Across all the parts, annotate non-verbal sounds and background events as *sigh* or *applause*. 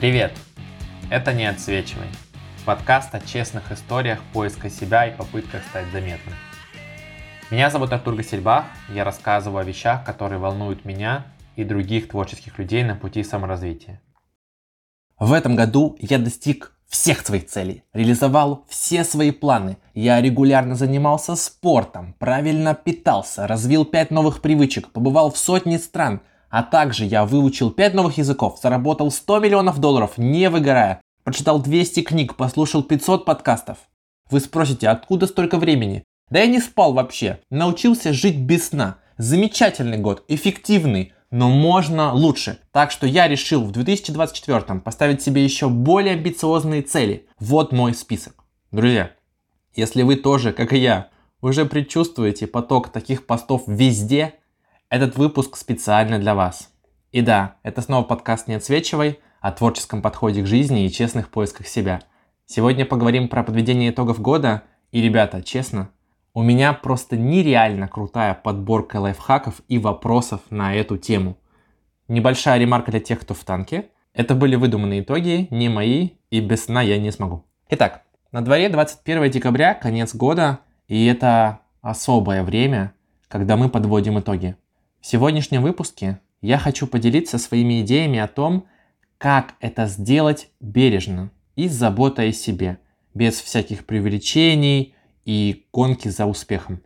Привет! Это «Не отсвечивай» – подкаст о честных историях поиска себя и попытках стать заметным. Меня зовут Артур Гасельбах, я рассказываю о вещах, которые волнуют меня и других творческих людей на пути саморазвития. В этом году я достиг всех своих целей, реализовал все свои планы. Я регулярно занимался спортом, правильно питался, развил 5 новых привычек, побывал в сотни стран, а также я выучил 5 новых языков, заработал 100 миллионов долларов, не выгорая, прочитал 200 книг, послушал 500 подкастов. Вы спросите, откуда столько времени? Да я не спал вообще, научился жить без сна. Замечательный год, эффективный, но можно лучше. Так что я решил в 2024 поставить себе еще более амбициозные цели. Вот мой список. Друзья, если вы тоже, как и я, уже предчувствуете поток таких постов везде, этот выпуск специально для вас. И да, это снова подкаст «Не отсвечивай» о творческом подходе к жизни и честных поисках себя. Сегодня поговорим про подведение итогов года. И, ребята, честно, у меня просто нереально крутая подборка лайфхаков и вопросов на эту тему. Небольшая ремарка для тех, кто в танке. Это были выдуманные итоги, не мои, и без сна я не смогу. Итак, на дворе 21 декабря, конец года, и это особое время, когда мы подводим итоги. В сегодняшнем выпуске я хочу поделиться своими идеями о том, как это сделать бережно и с заботой о себе, без всяких преувеличений и гонки за успехом.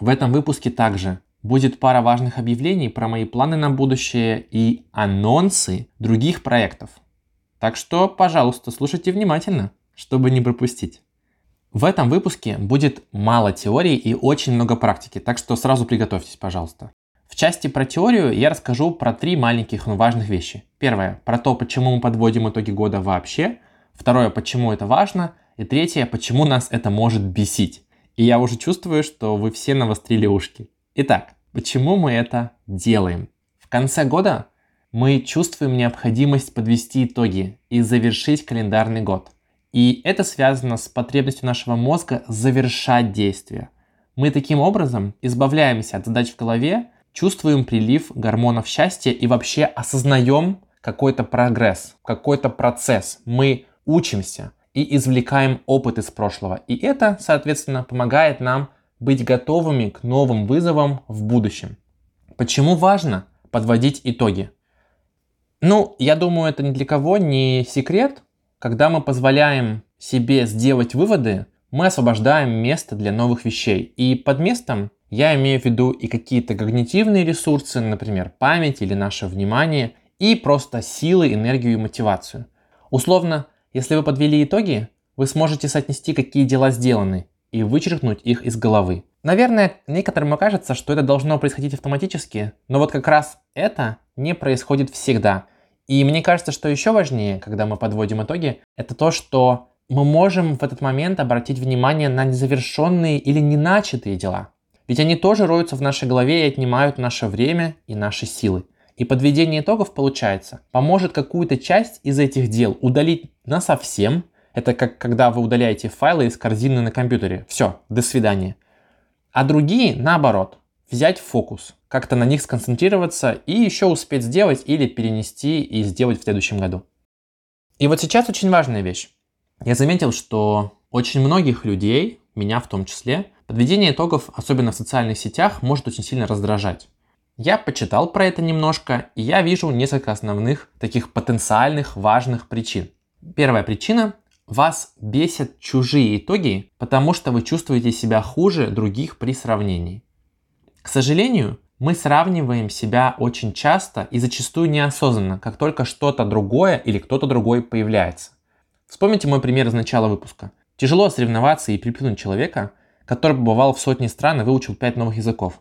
В этом выпуске также будет пара важных объявлений про мои планы на будущее и анонсы других проектов. Так что, пожалуйста, слушайте внимательно, чтобы не пропустить. В этом выпуске будет мало теории и очень много практики, так что сразу приготовьтесь, пожалуйста. В части про теорию я расскажу про три маленьких, но важных вещи. Первое, про то, почему мы подводим итоги года вообще. Второе, почему это важно. И третье, почему нас это может бесить. И я уже чувствую, что вы все навострили ушки. Итак, почему мы это делаем? В конце года мы чувствуем необходимость подвести итоги и завершить календарный год. И это связано с потребностью нашего мозга завершать действия. Мы таким образом избавляемся от задач в голове чувствуем прилив гормонов счастья и вообще осознаем какой-то прогресс, какой-то процесс. Мы учимся и извлекаем опыт из прошлого. И это, соответственно, помогает нам быть готовыми к новым вызовам в будущем. Почему важно подводить итоги? Ну, я думаю, это ни для кого не секрет. Когда мы позволяем себе сделать выводы, мы освобождаем место для новых вещей. И под местом я имею в виду и какие-то когнитивные ресурсы, например, память или наше внимание, и просто силы, энергию и мотивацию. Условно, если вы подвели итоги, вы сможете соотнести, какие дела сделаны, и вычеркнуть их из головы. Наверное, некоторым окажется, что это должно происходить автоматически, но вот как раз это не происходит всегда. И мне кажется, что еще важнее, когда мы подводим итоги, это то, что мы можем в этот момент обратить внимание на незавершенные или не начатые дела. Ведь они тоже роются в нашей голове и отнимают наше время и наши силы. И подведение итогов, получается, поможет какую-то часть из этих дел удалить на совсем. Это как когда вы удаляете файлы из корзины на компьютере. Все, до свидания. А другие, наоборот, взять фокус, как-то на них сконцентрироваться и еще успеть сделать или перенести и сделать в следующем году. И вот сейчас очень важная вещь. Я заметил, что очень многих людей, меня в том числе, Подведение итогов, особенно в социальных сетях, может очень сильно раздражать. Я почитал про это немножко, и я вижу несколько основных таких потенциальных важных причин. Первая причина – вас бесят чужие итоги, потому что вы чувствуете себя хуже других при сравнении. К сожалению, мы сравниваем себя очень часто и зачастую неосознанно, как только что-то другое или кто-то другой появляется. Вспомните мой пример из начала выпуска. Тяжело соревноваться и приплюнуть человека, который побывал в сотни стран и выучил 5 новых языков.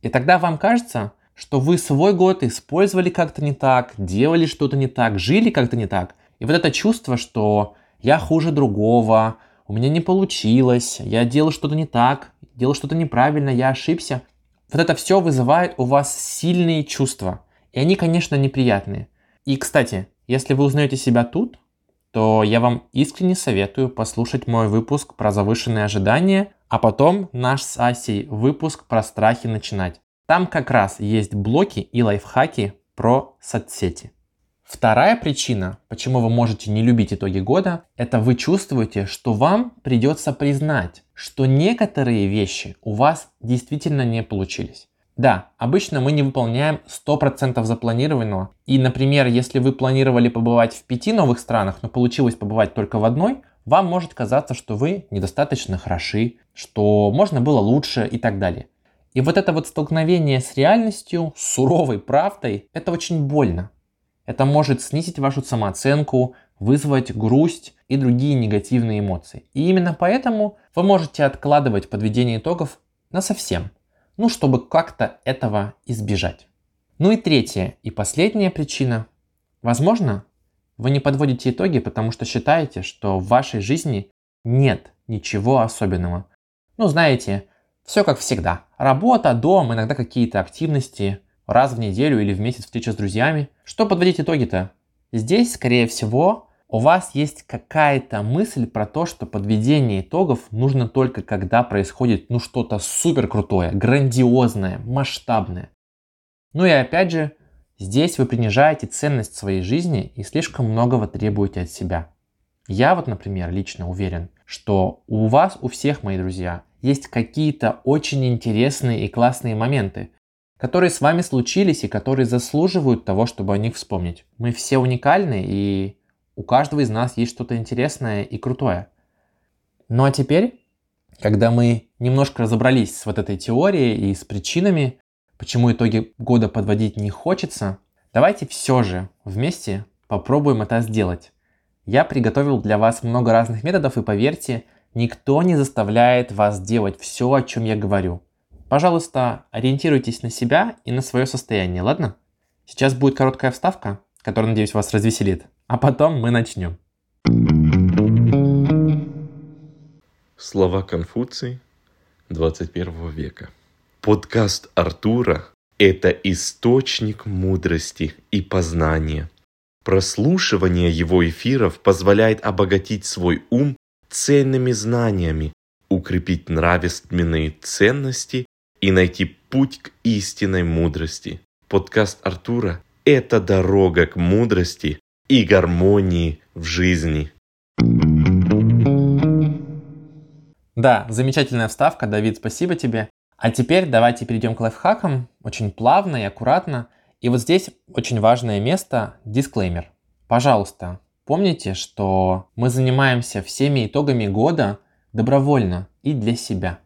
И тогда вам кажется, что вы свой год использовали как-то не так, делали что-то не так, жили как-то не так. И вот это чувство, что я хуже другого, у меня не получилось, я делал что-то не так, делал что-то неправильно, я ошибся. Вот это все вызывает у вас сильные чувства. И они, конечно, неприятные. И, кстати, если вы узнаете себя тут, то я вам искренне советую послушать мой выпуск про завышенные ожидания а потом наш с Асей выпуск про страхи начинать. Там как раз есть блоки и лайфхаки про соцсети. Вторая причина, почему вы можете не любить итоги года, это вы чувствуете, что вам придется признать, что некоторые вещи у вас действительно не получились. Да, обычно мы не выполняем 100% запланированного. И, например, если вы планировали побывать в пяти новых странах, но получилось побывать только в одной, вам может казаться, что вы недостаточно хороши, что можно было лучше и так далее. И вот это вот столкновение с реальностью, с суровой правдой, это очень больно. Это может снизить вашу самооценку, вызвать грусть и другие негативные эмоции. И именно поэтому вы можете откладывать подведение итогов на совсем – ну, чтобы как-то этого избежать. Ну и третья и последняя причина. Возможно, вы не подводите итоги, потому что считаете, что в вашей жизни нет ничего особенного. Ну, знаете, все как всегда. Работа, дом, иногда какие-то активности, раз в неделю или в месяц встреча с друзьями. Что подводить итоги-то? Здесь, скорее всего, у вас есть какая-то мысль про то, что подведение итогов нужно только когда происходит ну что-то супер крутое, грандиозное, масштабное. Ну и опять же, здесь вы принижаете ценность своей жизни и слишком многого требуете от себя. Я вот, например, лично уверен, что у вас, у всех, мои друзья, есть какие-то очень интересные и классные моменты, которые с вами случились и которые заслуживают того, чтобы о них вспомнить. Мы все уникальны и у каждого из нас есть что-то интересное и крутое. Ну а теперь, когда мы немножко разобрались с вот этой теорией и с причинами, почему итоги года подводить не хочется, давайте все же вместе попробуем это сделать. Я приготовил для вас много разных методов, и поверьте, никто не заставляет вас делать все, о чем я говорю. Пожалуйста, ориентируйтесь на себя и на свое состояние, ладно? Сейчас будет короткая вставка, которая, надеюсь, вас развеселит. А потом мы начнем. Слова Конфуции 21 века. Подкаст Артура – это источник мудрости и познания. Прослушивание его эфиров позволяет обогатить свой ум ценными знаниями, укрепить нравственные ценности и найти путь к истинной мудрости. Подкаст Артура – это дорога к мудрости и гармонии в жизни. Да, замечательная вставка, Давид, спасибо тебе. А теперь давайте перейдем к лайфхакам, очень плавно и аккуратно. И вот здесь очень важное место – дисклеймер. Пожалуйста, помните, что мы занимаемся всеми итогами года добровольно и для себя.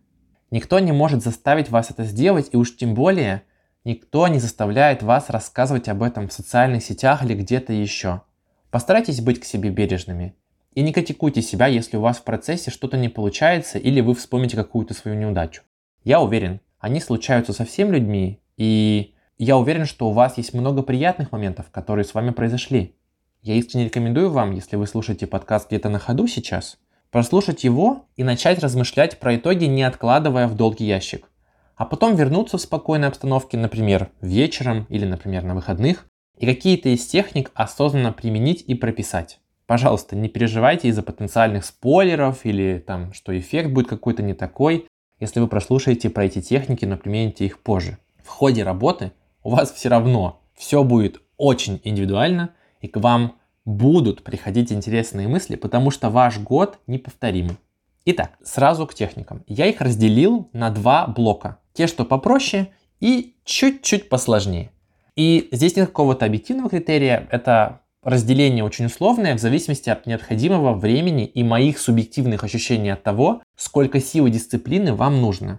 Никто не может заставить вас это сделать, и уж тем более никто не заставляет вас рассказывать об этом в социальных сетях или где-то еще. Постарайтесь быть к себе бережными. И не критикуйте себя, если у вас в процессе что-то не получается или вы вспомните какую-то свою неудачу. Я уверен, они случаются со всеми людьми, и я уверен, что у вас есть много приятных моментов, которые с вами произошли. Я искренне рекомендую вам, если вы слушаете подкаст где-то на ходу сейчас, прослушать его и начать размышлять про итоги, не откладывая в долгий ящик. А потом вернуться в спокойной обстановке, например, вечером или, например, на выходных, и какие-то из техник осознанно применить и прописать. Пожалуйста, не переживайте из-за потенциальных спойлеров или там, что эффект будет какой-то не такой, если вы прослушаете про эти техники, но примените их позже. В ходе работы у вас все равно все будет очень индивидуально, и к вам будут приходить интересные мысли, потому что ваш год неповторимый. Итак, сразу к техникам. Я их разделил на два блока. Те, что попроще и чуть-чуть посложнее. И здесь нет какого-то объективного критерия, это разделение очень условное в зависимости от необходимого времени и моих субъективных ощущений от того, сколько сил и дисциплины вам нужно.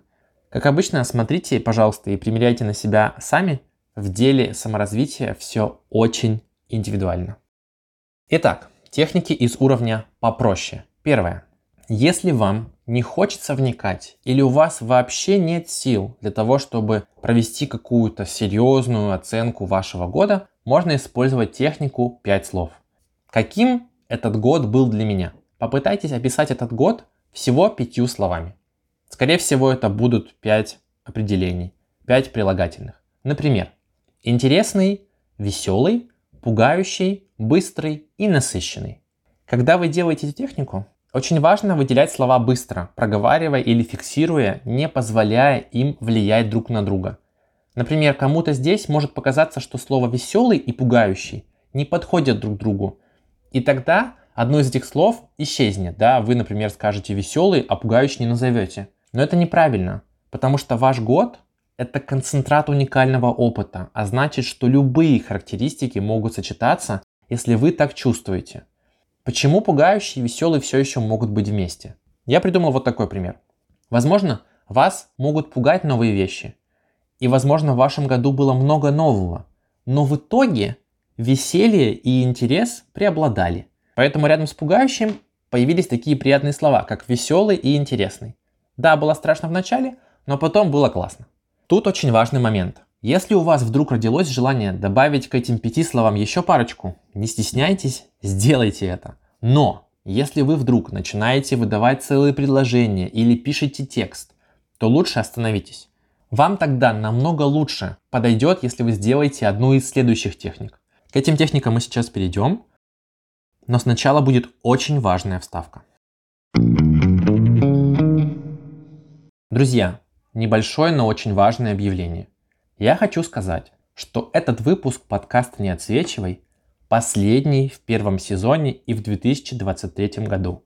Как обычно, смотрите, пожалуйста, и примеряйте на себя сами. В деле саморазвития все очень индивидуально. Итак, техники из уровня попроще. Первое. Если вам не хочется вникать или у вас вообще нет сил для того, чтобы провести какую-то серьезную оценку вашего года, можно использовать технику 5 слов. Каким этот год был для меня? Попытайтесь описать этот год всего пятью словами. Скорее всего, это будут 5 определений, 5 прилагательных. Например, интересный, веселый, пугающий, быстрый и насыщенный. Когда вы делаете эту технику, очень важно выделять слова быстро, проговаривая или фиксируя, не позволяя им влиять друг на друга. Например, кому-то здесь может показаться, что слово «веселый» и «пугающий» не подходят друг другу. И тогда одно из этих слов исчезнет, да, вы, например, скажете веселый, а пугающий не назовете. Но это неправильно, потому что ваш год – это концентрат уникального опыта, а значит, что любые характеристики могут сочетаться, если вы так чувствуете. Почему пугающий и веселый все еще могут быть вместе? Я придумал вот такой пример. Возможно, вас могут пугать новые вещи. И, возможно, в вашем году было много нового. Но в итоге веселье и интерес преобладали. Поэтому рядом с пугающим появились такие приятные слова, как веселый и интересный. Да, было страшно в начале, но потом было классно. Тут очень важный момент. Если у вас вдруг родилось желание добавить к этим пяти словам еще парочку, не стесняйтесь, сделайте это. Но если вы вдруг начинаете выдавать целые предложения или пишете текст, то лучше остановитесь. Вам тогда намного лучше подойдет, если вы сделаете одну из следующих техник. К этим техникам мы сейчас перейдем, но сначала будет очень важная вставка. Друзья, небольшое, но очень важное объявление. Я хочу сказать, что этот выпуск подкаста «Не отсвечивай» последний в первом сезоне и в 2023 году.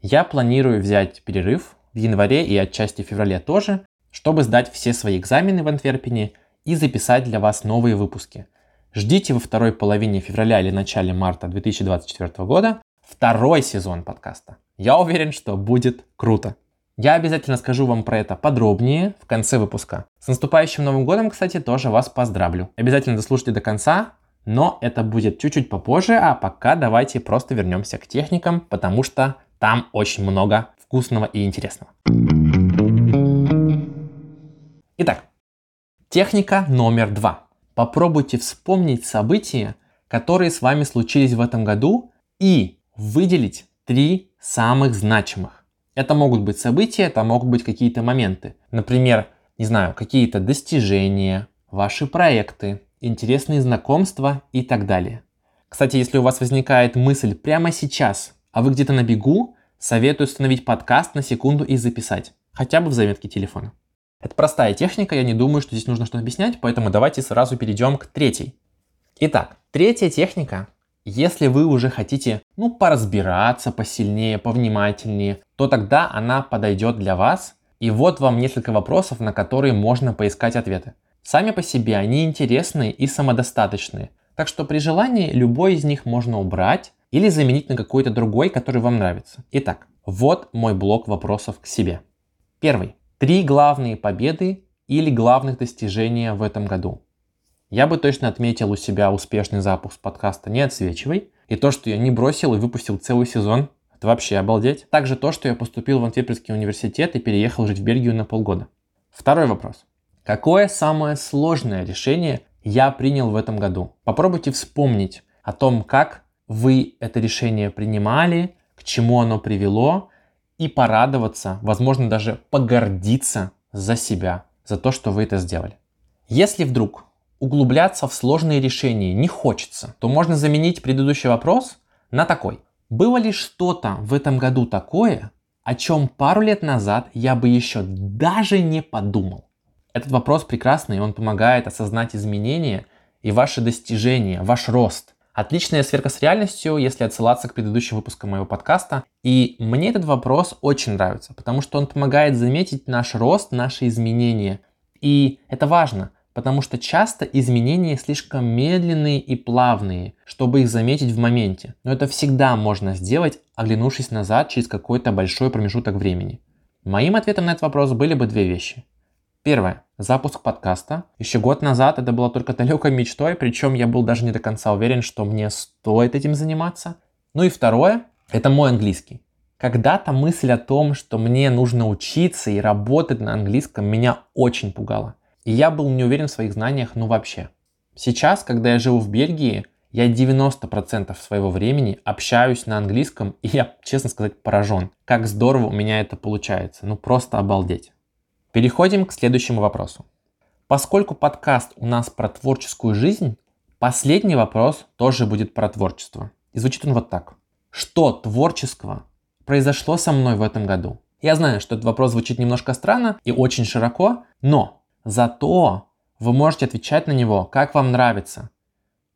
Я планирую взять перерыв в январе и отчасти феврале тоже, чтобы сдать все свои экзамены в Антверпене и записать для вас новые выпуски. Ждите во второй половине февраля или начале марта 2024 года второй сезон подкаста. Я уверен, что будет круто. Я обязательно скажу вам про это подробнее в конце выпуска. С наступающим Новым годом, кстати, тоже вас поздравлю. Обязательно дослушайте до конца, но это будет чуть-чуть попозже, а пока давайте просто вернемся к техникам, потому что там очень много вкусного и интересного. Итак, техника номер два. Попробуйте вспомнить события, которые с вами случились в этом году и выделить три самых значимых. Это могут быть события, это могут быть какие-то моменты. Например, не знаю, какие-то достижения, ваши проекты, интересные знакомства и так далее. Кстати, если у вас возникает мысль прямо сейчас, а вы где-то на бегу, советую установить подкаст на секунду и записать. Хотя бы в заметке телефона. Это простая техника, я не думаю, что здесь нужно что-то объяснять, поэтому давайте сразу перейдем к третьей. Итак, третья техника если вы уже хотите, ну, поразбираться посильнее, повнимательнее, то тогда она подойдет для вас. И вот вам несколько вопросов, на которые можно поискать ответы. Сами по себе они интересные и самодостаточные. Так что при желании любой из них можно убрать или заменить на какой-то другой, который вам нравится. Итак, вот мой блок вопросов к себе. Первый. Три главные победы или главных достижения в этом году. Я бы точно отметил у себя успешный запуск подкаста «Не отсвечивай» и то, что я не бросил и выпустил целый сезон. Это вообще обалдеть. Также то, что я поступил в Антверпенский университет и переехал жить в Бельгию на полгода. Второй вопрос. Какое самое сложное решение я принял в этом году? Попробуйте вспомнить о том, как вы это решение принимали, к чему оно привело, и порадоваться, возможно, даже погордиться за себя, за то, что вы это сделали. Если вдруг углубляться в сложные решения не хочется, то можно заменить предыдущий вопрос на такой. Было ли что-то в этом году такое, о чем пару лет назад я бы еще даже не подумал? Этот вопрос прекрасный, он помогает осознать изменения и ваши достижения, ваш рост. Отличная сверка с реальностью, если отсылаться к предыдущим выпускам моего подкаста. И мне этот вопрос очень нравится, потому что он помогает заметить наш рост, наши изменения. И это важно, потому что часто изменения слишком медленные и плавные, чтобы их заметить в моменте. Но это всегда можно сделать, оглянувшись назад через какой-то большой промежуток времени. Моим ответом на этот вопрос были бы две вещи. Первое. Запуск подкаста. Еще год назад это было только далекой мечтой, причем я был даже не до конца уверен, что мне стоит этим заниматься. Ну и второе. Это мой английский. Когда-то мысль о том, что мне нужно учиться и работать на английском, меня очень пугала. И я был не уверен в своих знаниях, ну вообще. Сейчас, когда я живу в Бельгии, я 90% своего времени общаюсь на английском, и я, честно сказать, поражен. Как здорово у меня это получается. Ну просто обалдеть. Переходим к следующему вопросу. Поскольку подкаст у нас про творческую жизнь, последний вопрос тоже будет про творчество. И звучит он вот так. Что творческого произошло со мной в этом году? Я знаю, что этот вопрос звучит немножко странно и очень широко, но Зато вы можете отвечать на него, как вам нравится.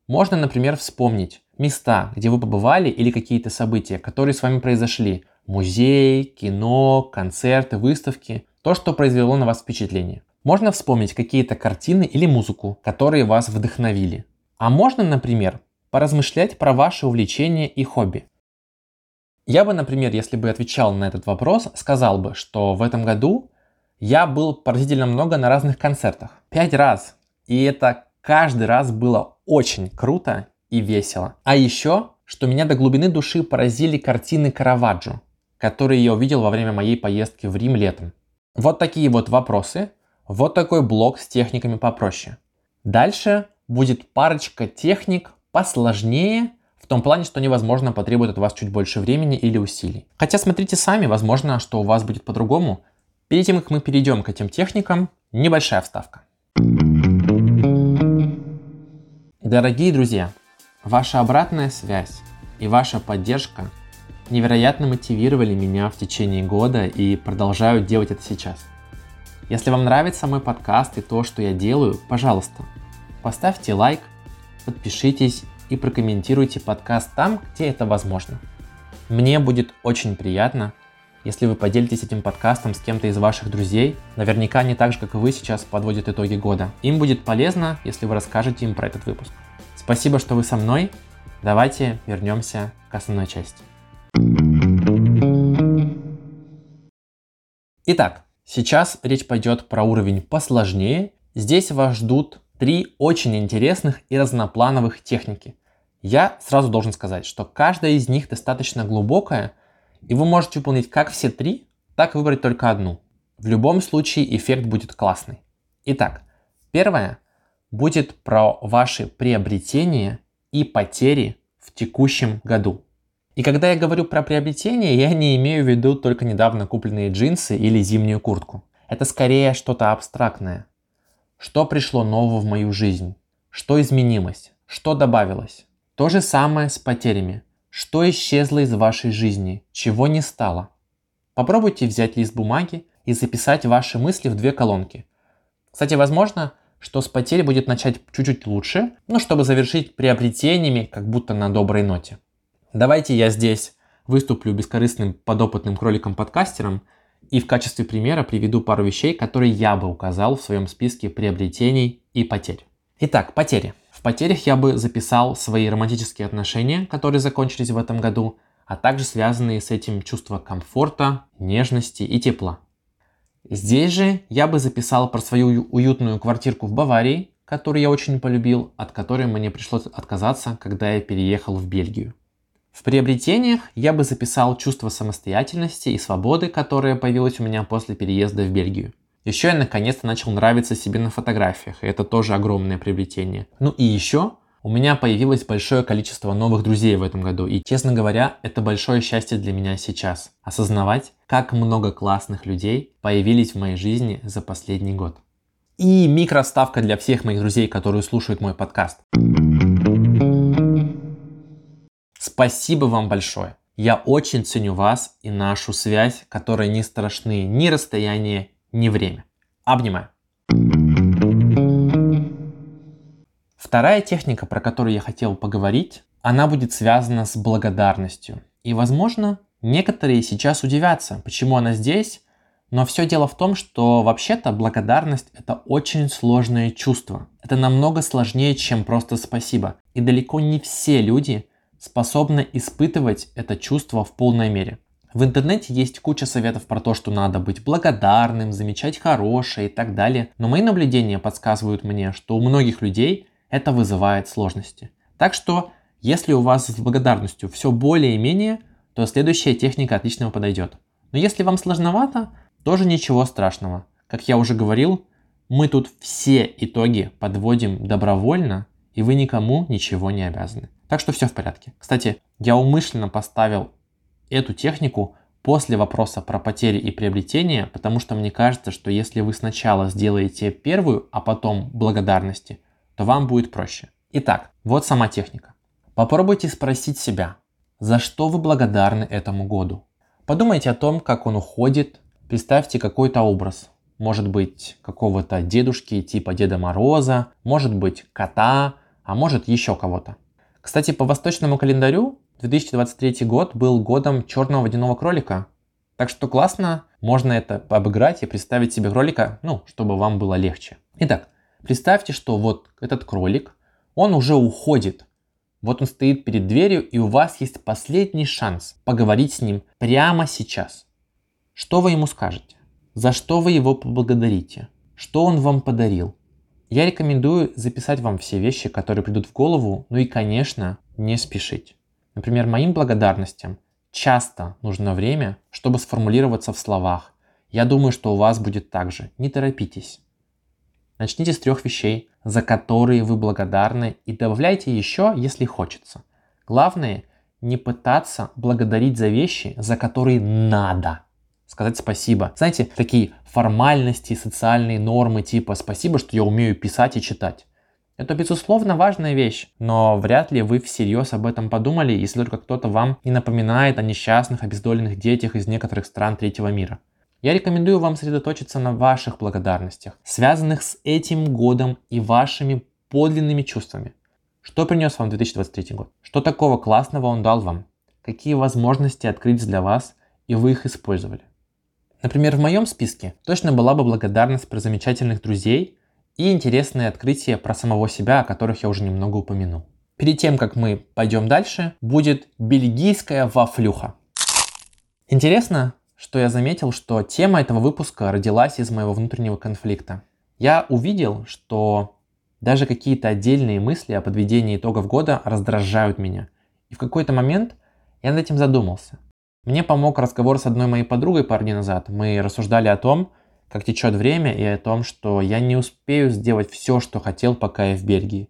Можно, например, вспомнить места, где вы побывали или какие-то события, которые с вами произошли. Музей, кино, концерты, выставки. То, что произвело на вас впечатление. Можно вспомнить какие-то картины или музыку, которые вас вдохновили. А можно, например, поразмышлять про ваши увлечения и хобби. Я бы, например, если бы отвечал на этот вопрос, сказал бы, что в этом году я был поразительно много на разных концертах. Пять раз. И это каждый раз было очень круто и весело. А еще, что меня до глубины души поразили картины Караваджо, которые я увидел во время моей поездки в Рим летом. Вот такие вот вопросы, вот такой блок с техниками попроще. Дальше будет парочка техник посложнее, в том плане, что невозможно потребует от вас чуть больше времени или усилий. Хотя смотрите сами, возможно, что у вас будет по-другому. Перед тем, как мы перейдем к этим техникам, небольшая вставка. Дорогие друзья, ваша обратная связь и ваша поддержка невероятно мотивировали меня в течение года и продолжают делать это сейчас. Если вам нравится мой подкаст и то, что я делаю, пожалуйста, поставьте лайк, подпишитесь и прокомментируйте подкаст там, где это возможно. Мне будет очень приятно, если вы поделитесь этим подкастом с кем-то из ваших друзей. Наверняка не так же, как и вы сейчас подводят итоги года. Им будет полезно, если вы расскажете им про этот выпуск. Спасибо, что вы со мной. Давайте вернемся к основной части. Итак, сейчас речь пойдет про уровень посложнее. Здесь вас ждут три очень интересных и разноплановых техники. Я сразу должен сказать, что каждая из них достаточно глубокая, и вы можете выполнить как все три, так и выбрать только одну. В любом случае эффект будет классный. Итак, первое будет про ваши приобретения и потери в текущем году. И когда я говорю про приобретение, я не имею в виду только недавно купленные джинсы или зимнюю куртку. Это скорее что-то абстрактное. Что пришло нового в мою жизнь? Что изменилось? Что добавилось? То же самое с потерями. Что исчезло из вашей жизни? Чего не стало? Попробуйте взять лист бумаги и записать ваши мысли в две колонки. Кстати, возможно, что с потерей будет начать чуть-чуть лучше, но чтобы завершить приобретениями как будто на доброй ноте. Давайте я здесь выступлю бескорыстным подопытным кроликом-подкастером и в качестве примера приведу пару вещей, которые я бы указал в своем списке приобретений и потерь. Итак, потери. В потерях я бы записал свои романтические отношения, которые закончились в этом году, а также связанные с этим чувства комфорта, нежности и тепла. Здесь же я бы записал про свою уютную квартирку в Баварии, которую я очень полюбил, от которой мне пришлось отказаться, когда я переехал в Бельгию. В приобретениях я бы записал чувство самостоятельности и свободы, которое появилось у меня после переезда в Бельгию. Еще я наконец-то начал нравиться себе на фотографиях, и это тоже огромное приобретение. Ну и еще у меня появилось большое количество новых друзей в этом году, и, честно говоря, это большое счастье для меня сейчас. Осознавать, как много классных людей появились в моей жизни за последний год. И микроставка для всех моих друзей, которые слушают мой подкаст. Спасибо вам большое. Я очень ценю вас и нашу связь, которой не страшны ни расстояние, ни время. Обнимаю. Вторая техника, про которую я хотел поговорить, она будет связана с благодарностью. И, возможно, некоторые сейчас удивятся, почему она здесь, но все дело в том, что вообще-то благодарность это очень сложное чувство. Это намного сложнее, чем просто спасибо. И далеко не все люди способны испытывать это чувство в полной мере. В интернете есть куча советов про то, что надо быть благодарным, замечать хорошее и так далее, но мои наблюдения подсказывают мне, что у многих людей это вызывает сложности. Так что, если у вас с благодарностью все более-менее, то следующая техника отлично подойдет. Но если вам сложновато, тоже ничего страшного. Как я уже говорил, мы тут все итоги подводим добровольно, и вы никому ничего не обязаны. Так что все в порядке. Кстати, я умышленно поставил эту технику после вопроса про потери и приобретения, потому что мне кажется, что если вы сначала сделаете первую, а потом благодарности, то вам будет проще. Итак, вот сама техника. Попробуйте спросить себя, за что вы благодарны этому году. Подумайте о том, как он уходит, представьте какой-то образ. Может быть, какого-то дедушки типа Деда Мороза, может быть, кота, а может еще кого-то. Кстати, по восточному календарю 2023 год был годом черного водяного кролика. Так что классно, можно это обыграть и представить себе кролика, ну, чтобы вам было легче. Итак, представьте, что вот этот кролик, он уже уходит. Вот он стоит перед дверью, и у вас есть последний шанс поговорить с ним прямо сейчас. Что вы ему скажете? За что вы его поблагодарите? Что он вам подарил? Я рекомендую записать вам все вещи, которые придут в голову, ну и, конечно, не спешить. Например, моим благодарностям часто нужно время, чтобы сформулироваться в словах. Я думаю, что у вас будет так же. Не торопитесь. Начните с трех вещей, за которые вы благодарны, и добавляйте еще, если хочется. Главное, не пытаться благодарить за вещи, за которые надо сказать спасибо. Знаете, такие формальности, социальные нормы типа «спасибо, что я умею писать и читать». Это, безусловно, важная вещь, но вряд ли вы всерьез об этом подумали, если только кто-то вам не напоминает о несчастных, обездоленных детях из некоторых стран третьего мира. Я рекомендую вам сосредоточиться на ваших благодарностях, связанных с этим годом и вашими подлинными чувствами. Что принес вам 2023 год? Что такого классного он дал вам? Какие возможности открыть для вас, и вы их использовали? Например, в моем списке точно была бы благодарность про замечательных друзей, и интересные открытия про самого себя, о которых я уже немного упомянул. Перед тем, как мы пойдем дальше, будет бельгийская вафлюха. Интересно, что я заметил, что тема этого выпуска родилась из моего внутреннего конфликта. Я увидел, что даже какие-то отдельные мысли о подведении итогов года раздражают меня. И в какой-то момент я над этим задумался. Мне помог разговор с одной моей подругой пару дней назад. Мы рассуждали о том, как течет время и о том, что я не успею сделать все, что хотел, пока я в Бельгии.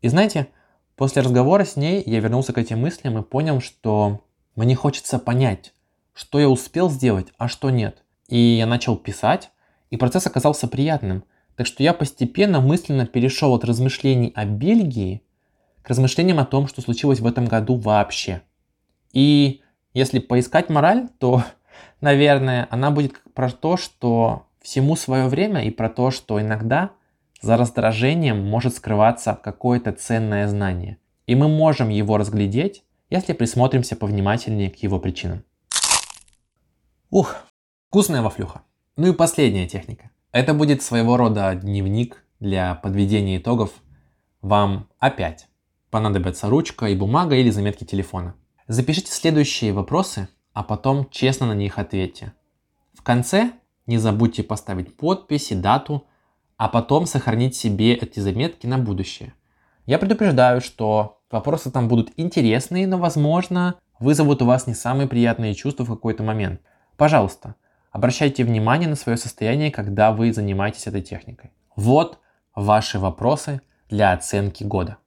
И знаете, после разговора с ней я вернулся к этим мыслям и понял, что мне хочется понять, что я успел сделать, а что нет. И я начал писать, и процесс оказался приятным. Так что я постепенно мысленно перешел от размышлений о Бельгии к размышлениям о том, что случилось в этом году вообще. И если поискать мораль, то, *laughs* наверное, она будет про то, что всему свое время и про то, что иногда за раздражением может скрываться какое-то ценное знание. И мы можем его разглядеть, если присмотримся повнимательнее к его причинам. Ух, вкусная вафлюха. Ну и последняя техника. Это будет своего рода дневник для подведения итогов. Вам опять понадобятся ручка и бумага или заметки телефона. Запишите следующие вопросы, а потом честно на них ответьте. В конце не забудьте поставить подпись и дату, а потом сохранить себе эти заметки на будущее. Я предупреждаю, что вопросы там будут интересные, но, возможно, вызовут у вас не самые приятные чувства в какой-то момент. Пожалуйста, обращайте внимание на свое состояние, когда вы занимаетесь этой техникой. Вот ваши вопросы для оценки года.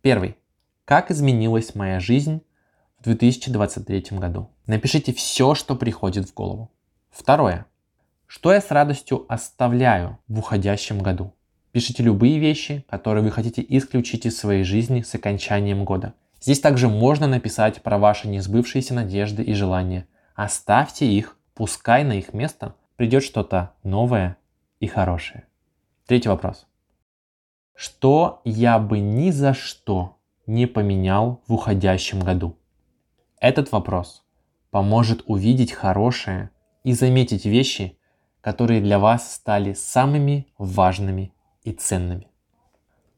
Первый. Как изменилась моя жизнь в 2023 году? Напишите все, что приходит в голову. Второе. Что я с радостью оставляю в уходящем году? Пишите любые вещи, которые вы хотите исключить из своей жизни с окончанием года. Здесь также можно написать про ваши несбывшиеся надежды и желания. Оставьте их, пускай на их место придет что-то новое и хорошее. Третий вопрос. Что я бы ни за что не поменял в уходящем году? Этот вопрос поможет увидеть хорошее и заметить вещи, которые для вас стали самыми важными и ценными.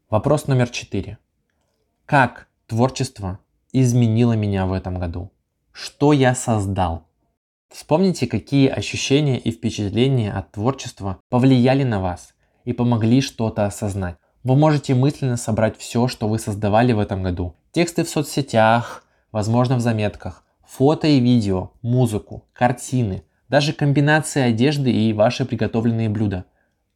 Вопрос номер четыре. Как творчество изменило меня в этом году? Что я создал? Вспомните, какие ощущения и впечатления от творчества повлияли на вас и помогли что-то осознать. Вы можете мысленно собрать все, что вы создавали в этом году. Тексты в соцсетях, возможно в заметках, фото и видео, музыку, картины, даже комбинация одежды и ваши приготовленные блюда.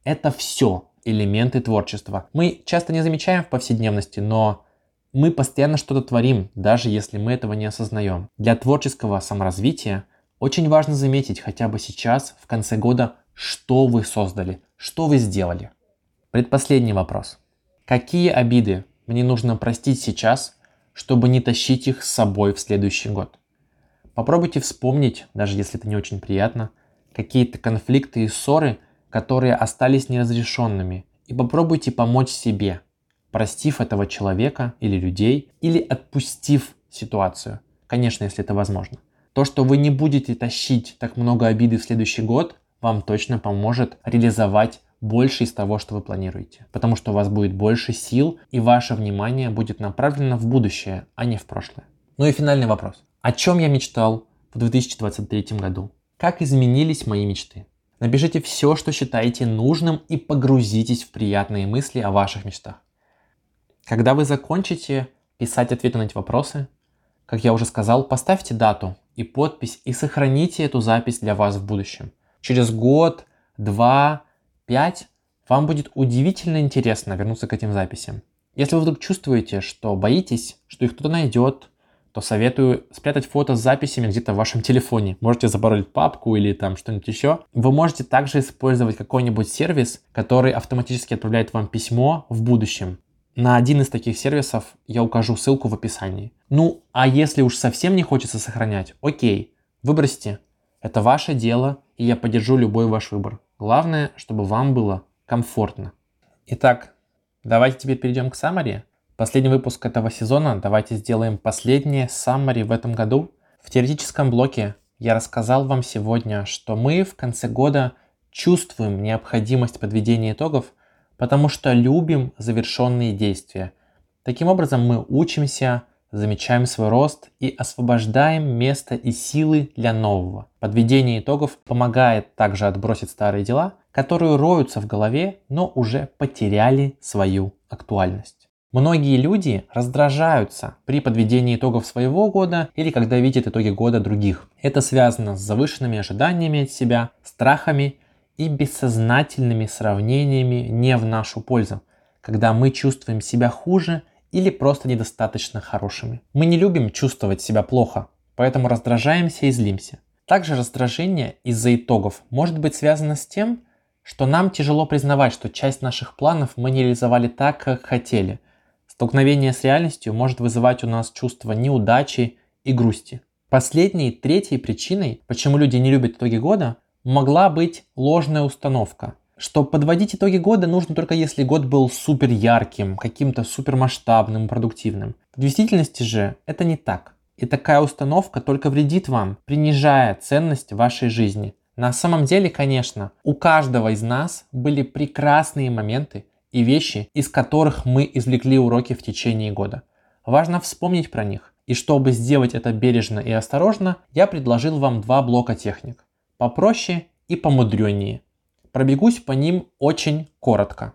Это все элементы творчества. Мы часто не замечаем в повседневности, но мы постоянно что-то творим, даже если мы этого не осознаем. Для творческого саморазвития очень важно заметить хотя бы сейчас, в конце года, что вы создали, что вы сделали. Предпоследний вопрос. Какие обиды мне нужно простить сейчас, чтобы не тащить их с собой в следующий год? Попробуйте вспомнить, даже если это не очень приятно, какие-то конфликты и ссоры, которые остались неразрешенными, и попробуйте помочь себе. простив этого человека или людей, или отпустив ситуацию. Конечно, если это возможно. То, что вы не будете тащить так много обиды в следующий год, вам точно поможет реализовать больше из того, что вы планируете. Потому что у вас будет больше сил, и ваше внимание будет направлено в будущее, а не в прошлое. Ну и финальный вопрос. О чем я мечтал в 2023 году? Как изменились мои мечты? Напишите все, что считаете нужным и погрузитесь в приятные мысли о ваших мечтах. Когда вы закончите писать ответы на эти вопросы, как я уже сказал, поставьте дату и подпись и сохраните эту запись для вас в будущем. Через год, два, пять вам будет удивительно интересно вернуться к этим записям. Если вы вдруг чувствуете, что боитесь, что их кто-то найдет, то советую спрятать фото с записями где-то в вашем телефоне. Можете запаролить папку или там что-нибудь еще. Вы можете также использовать какой-нибудь сервис, который автоматически отправляет вам письмо в будущем. На один из таких сервисов я укажу ссылку в описании. Ну, а если уж совсем не хочется сохранять, окей, выбросьте. Это ваше дело, и я поддержу любой ваш выбор. Главное, чтобы вам было комфортно. Итак, давайте теперь перейдем к summary. Последний выпуск этого сезона. Давайте сделаем последнее summary в этом году. В теоретическом блоке я рассказал вам сегодня, что мы в конце года чувствуем необходимость подведения итогов – потому что любим завершенные действия. Таким образом мы учимся, замечаем свой рост и освобождаем место и силы для нового. Подведение итогов помогает также отбросить старые дела, которые роются в голове, но уже потеряли свою актуальность. Многие люди раздражаются при подведении итогов своего года или когда видят итоги года других. Это связано с завышенными ожиданиями от себя, страхами и бессознательными сравнениями не в нашу пользу, когда мы чувствуем себя хуже или просто недостаточно хорошими. Мы не любим чувствовать себя плохо, поэтому раздражаемся и злимся. Также раздражение из-за итогов может быть связано с тем, что нам тяжело признавать, что часть наших планов мы не реализовали так, как хотели. Столкновение с реальностью может вызывать у нас чувство неудачи и грусти. Последней, третьей причиной, почему люди не любят итоги года, могла быть ложная установка, что подводить итоги года нужно только если год был супер ярким, каким-то супер масштабным, продуктивным. В действительности же это не так. И такая установка только вредит вам, принижая ценность вашей жизни. На самом деле, конечно, у каждого из нас были прекрасные моменты и вещи, из которых мы извлекли уроки в течение года. Важно вспомнить про них. И чтобы сделать это бережно и осторожно, я предложил вам два блока техник попроще и помудреннее. Пробегусь по ним очень коротко.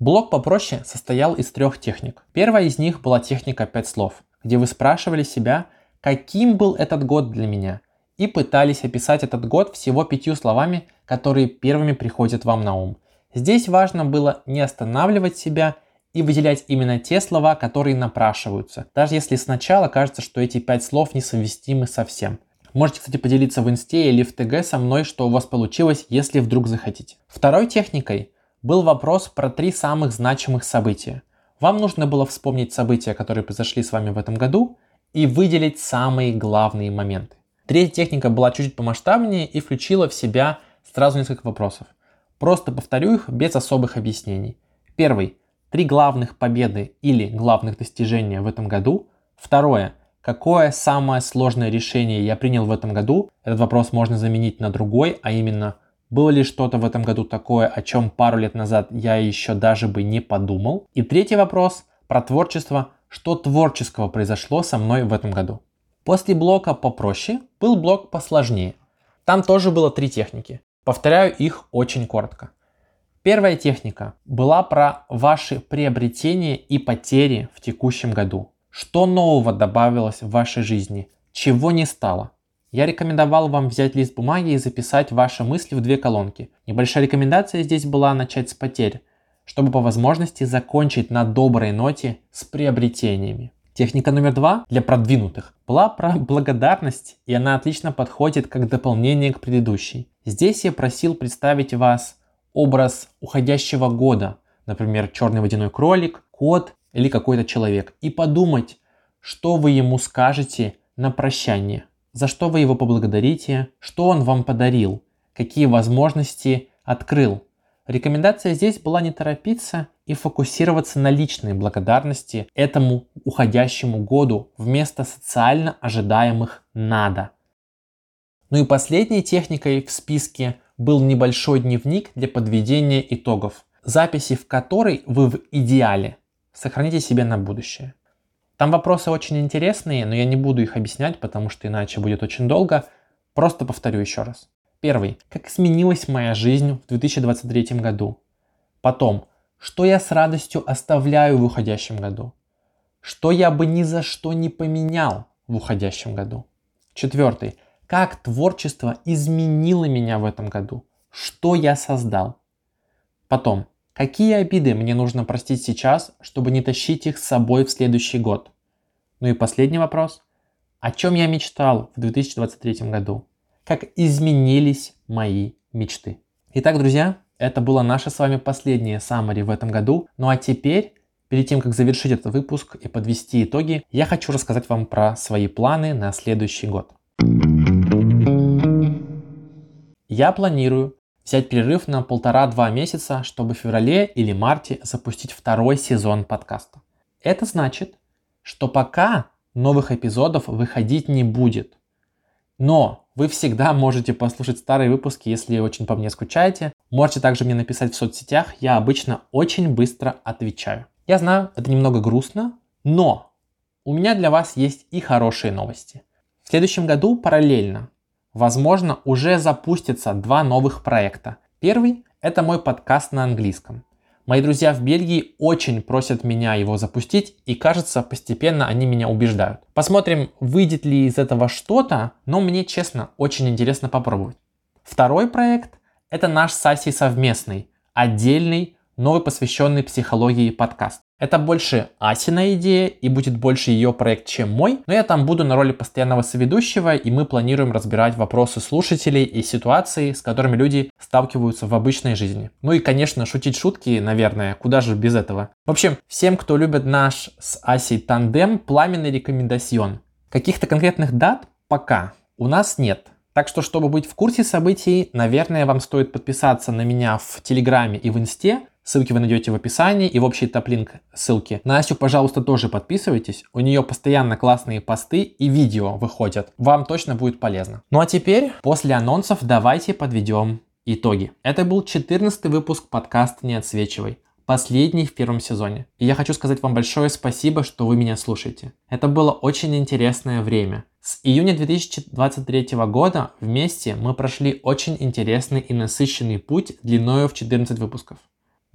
Блок попроще состоял из трех техник. Первая из них была техника 5 слов, где вы спрашивали себя, каким был этот год для меня, и пытались описать этот год всего пятью словами, которые первыми приходят вам на ум. Здесь важно было не останавливать себя и выделять именно те слова, которые напрашиваются, даже если сначала кажется, что эти пять слов несовместимы совсем. Можете, кстати, поделиться в инсте или в ТГ со мной, что у вас получилось, если вдруг захотите. Второй техникой был вопрос про три самых значимых события. Вам нужно было вспомнить события, которые произошли с вами в этом году, и выделить самые главные моменты. Третья техника была чуть-чуть помасштабнее и включила в себя сразу несколько вопросов. Просто повторю их без особых объяснений. Первый. Три главных победы или главных достижения в этом году. Второе. Какое самое сложное решение я принял в этом году? Этот вопрос можно заменить на другой, а именно, было ли что-то в этом году такое, о чем пару лет назад я еще даже бы не подумал? И третий вопрос про творчество. Что творческого произошло со мной в этом году? После блока попроще был блок посложнее. Там тоже было три техники. Повторяю их очень коротко. Первая техника была про ваши приобретения и потери в текущем году. Что нового добавилось в вашей жизни? Чего не стало? Я рекомендовал вам взять лист бумаги и записать ваши мысли в две колонки. Небольшая рекомендация здесь была начать с потерь, чтобы по возможности закончить на доброй ноте с приобретениями. Техника номер два для продвинутых была про *laughs* благодарность, и она отлично подходит как дополнение к предыдущей. Здесь я просил представить вас образ уходящего года, например, черный водяной кролик, кот или какой-то человек и подумать, что вы ему скажете на прощание, за что вы его поблагодарите, что он вам подарил, какие возможности открыл. Рекомендация здесь была не торопиться и фокусироваться на личной благодарности этому уходящему году вместо социально ожидаемых «надо». Ну и последней техникой в списке был небольшой дневник для подведения итогов, записи в который вы в идеале сохраните себе на будущее. Там вопросы очень интересные, но я не буду их объяснять, потому что иначе будет очень долго. Просто повторю еще раз. Первый. Как изменилась моя жизнь в 2023 году? Потом. Что я с радостью оставляю в уходящем году? Что я бы ни за что не поменял в уходящем году? Четвертый. Как творчество изменило меня в этом году? Что я создал? Потом. Какие обиды мне нужно простить сейчас, чтобы не тащить их с собой в следующий год? Ну и последний вопрос. О чем я мечтал в 2023 году? Как изменились мои мечты? Итак, друзья, это было наше с вами последнее summary в этом году. Ну а теперь, перед тем, как завершить этот выпуск и подвести итоги, я хочу рассказать вам про свои планы на следующий год. Я планирую взять перерыв на полтора-два месяца, чтобы в феврале или марте запустить второй сезон подкаста. Это значит, что пока новых эпизодов выходить не будет. Но вы всегда можете послушать старые выпуски, если очень по мне скучаете. Можете также мне написать в соцсетях, я обычно очень быстро отвечаю. Я знаю, это немного грустно, но у меня для вас есть и хорошие новости. В следующем году параллельно, возможно, уже запустятся два новых проекта. Первый – это мой подкаст на английском. Мои друзья в Бельгии очень просят меня его запустить, и кажется, постепенно они меня убеждают. Посмотрим, выйдет ли из этого что-то, но мне, честно, очень интересно попробовать. Второй проект – это наш с Асей совместный, отдельный, новый посвященный психологии подкаст. Это больше Асина идея и будет больше ее проект, чем мой, но я там буду на роли постоянного соведущего, и мы планируем разбирать вопросы слушателей и ситуации, с которыми люди сталкиваются в обычной жизни. Ну и, конечно, шутить шутки, наверное, куда же без этого. В общем, всем, кто любит наш с Асей тандем, пламенный рекомендацион. Каких-то конкретных дат пока у нас нет. Так что, чтобы быть в курсе событий, наверное, вам стоит подписаться на меня в Телеграме и в Инсте, Ссылки вы найдете в описании и в общий топ-линк ссылки. На Асю, пожалуйста, тоже подписывайтесь. У нее постоянно классные посты и видео выходят. Вам точно будет полезно. Ну а теперь, после анонсов, давайте подведем итоги. Это был 14 выпуск подкаста «Не отсвечивай» последний в первом сезоне. И я хочу сказать вам большое спасибо, что вы меня слушаете. Это было очень интересное время. С июня 2023 года вместе мы прошли очень интересный и насыщенный путь длиною в 14 выпусков.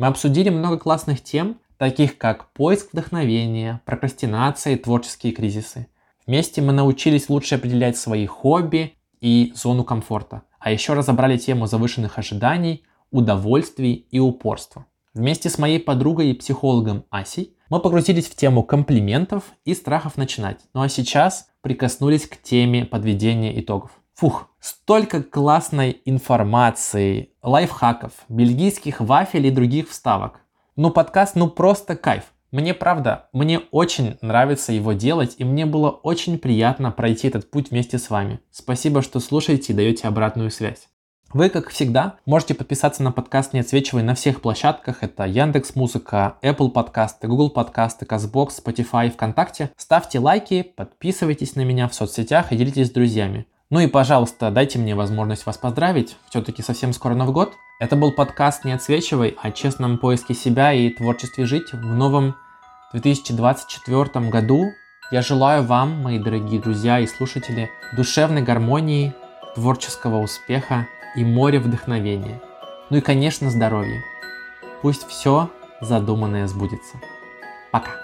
Мы обсудили много классных тем, таких как поиск вдохновения, прокрастинация и творческие кризисы. Вместе мы научились лучше определять свои хобби и зону комфорта, а еще разобрали тему завышенных ожиданий, удовольствий и упорства. Вместе с моей подругой и психологом Асей мы погрузились в тему комплиментов и страхов начинать. Ну а сейчас прикоснулись к теме подведения итогов. Фух, столько классной информации, лайфхаков, бельгийских вафель и других вставок. Ну подкаст, ну просто кайф. Мне правда, мне очень нравится его делать, и мне было очень приятно пройти этот путь вместе с вами. Спасибо, что слушаете и даете обратную связь. Вы, как всегда, можете подписаться на подкаст «Не отсвечивай» на всех площадках. Это Яндекс Музыка, Apple подкасты, Google подкасты, Казбокс, Spotify, ВКонтакте. Ставьте лайки, подписывайтесь на меня в соцсетях и делитесь с друзьями. Ну и, пожалуйста, дайте мне возможность вас поздравить. Все-таки совсем скоро Новый год. Это был подкаст «Не отсвечивай» о честном поиске себя и творчестве жить в новом 2024 году. Я желаю вам, мои дорогие друзья и слушатели, душевной гармонии, творческого успеха и моря вдохновения. Ну и, конечно, здоровья. Пусть все задуманное сбудется. Пока.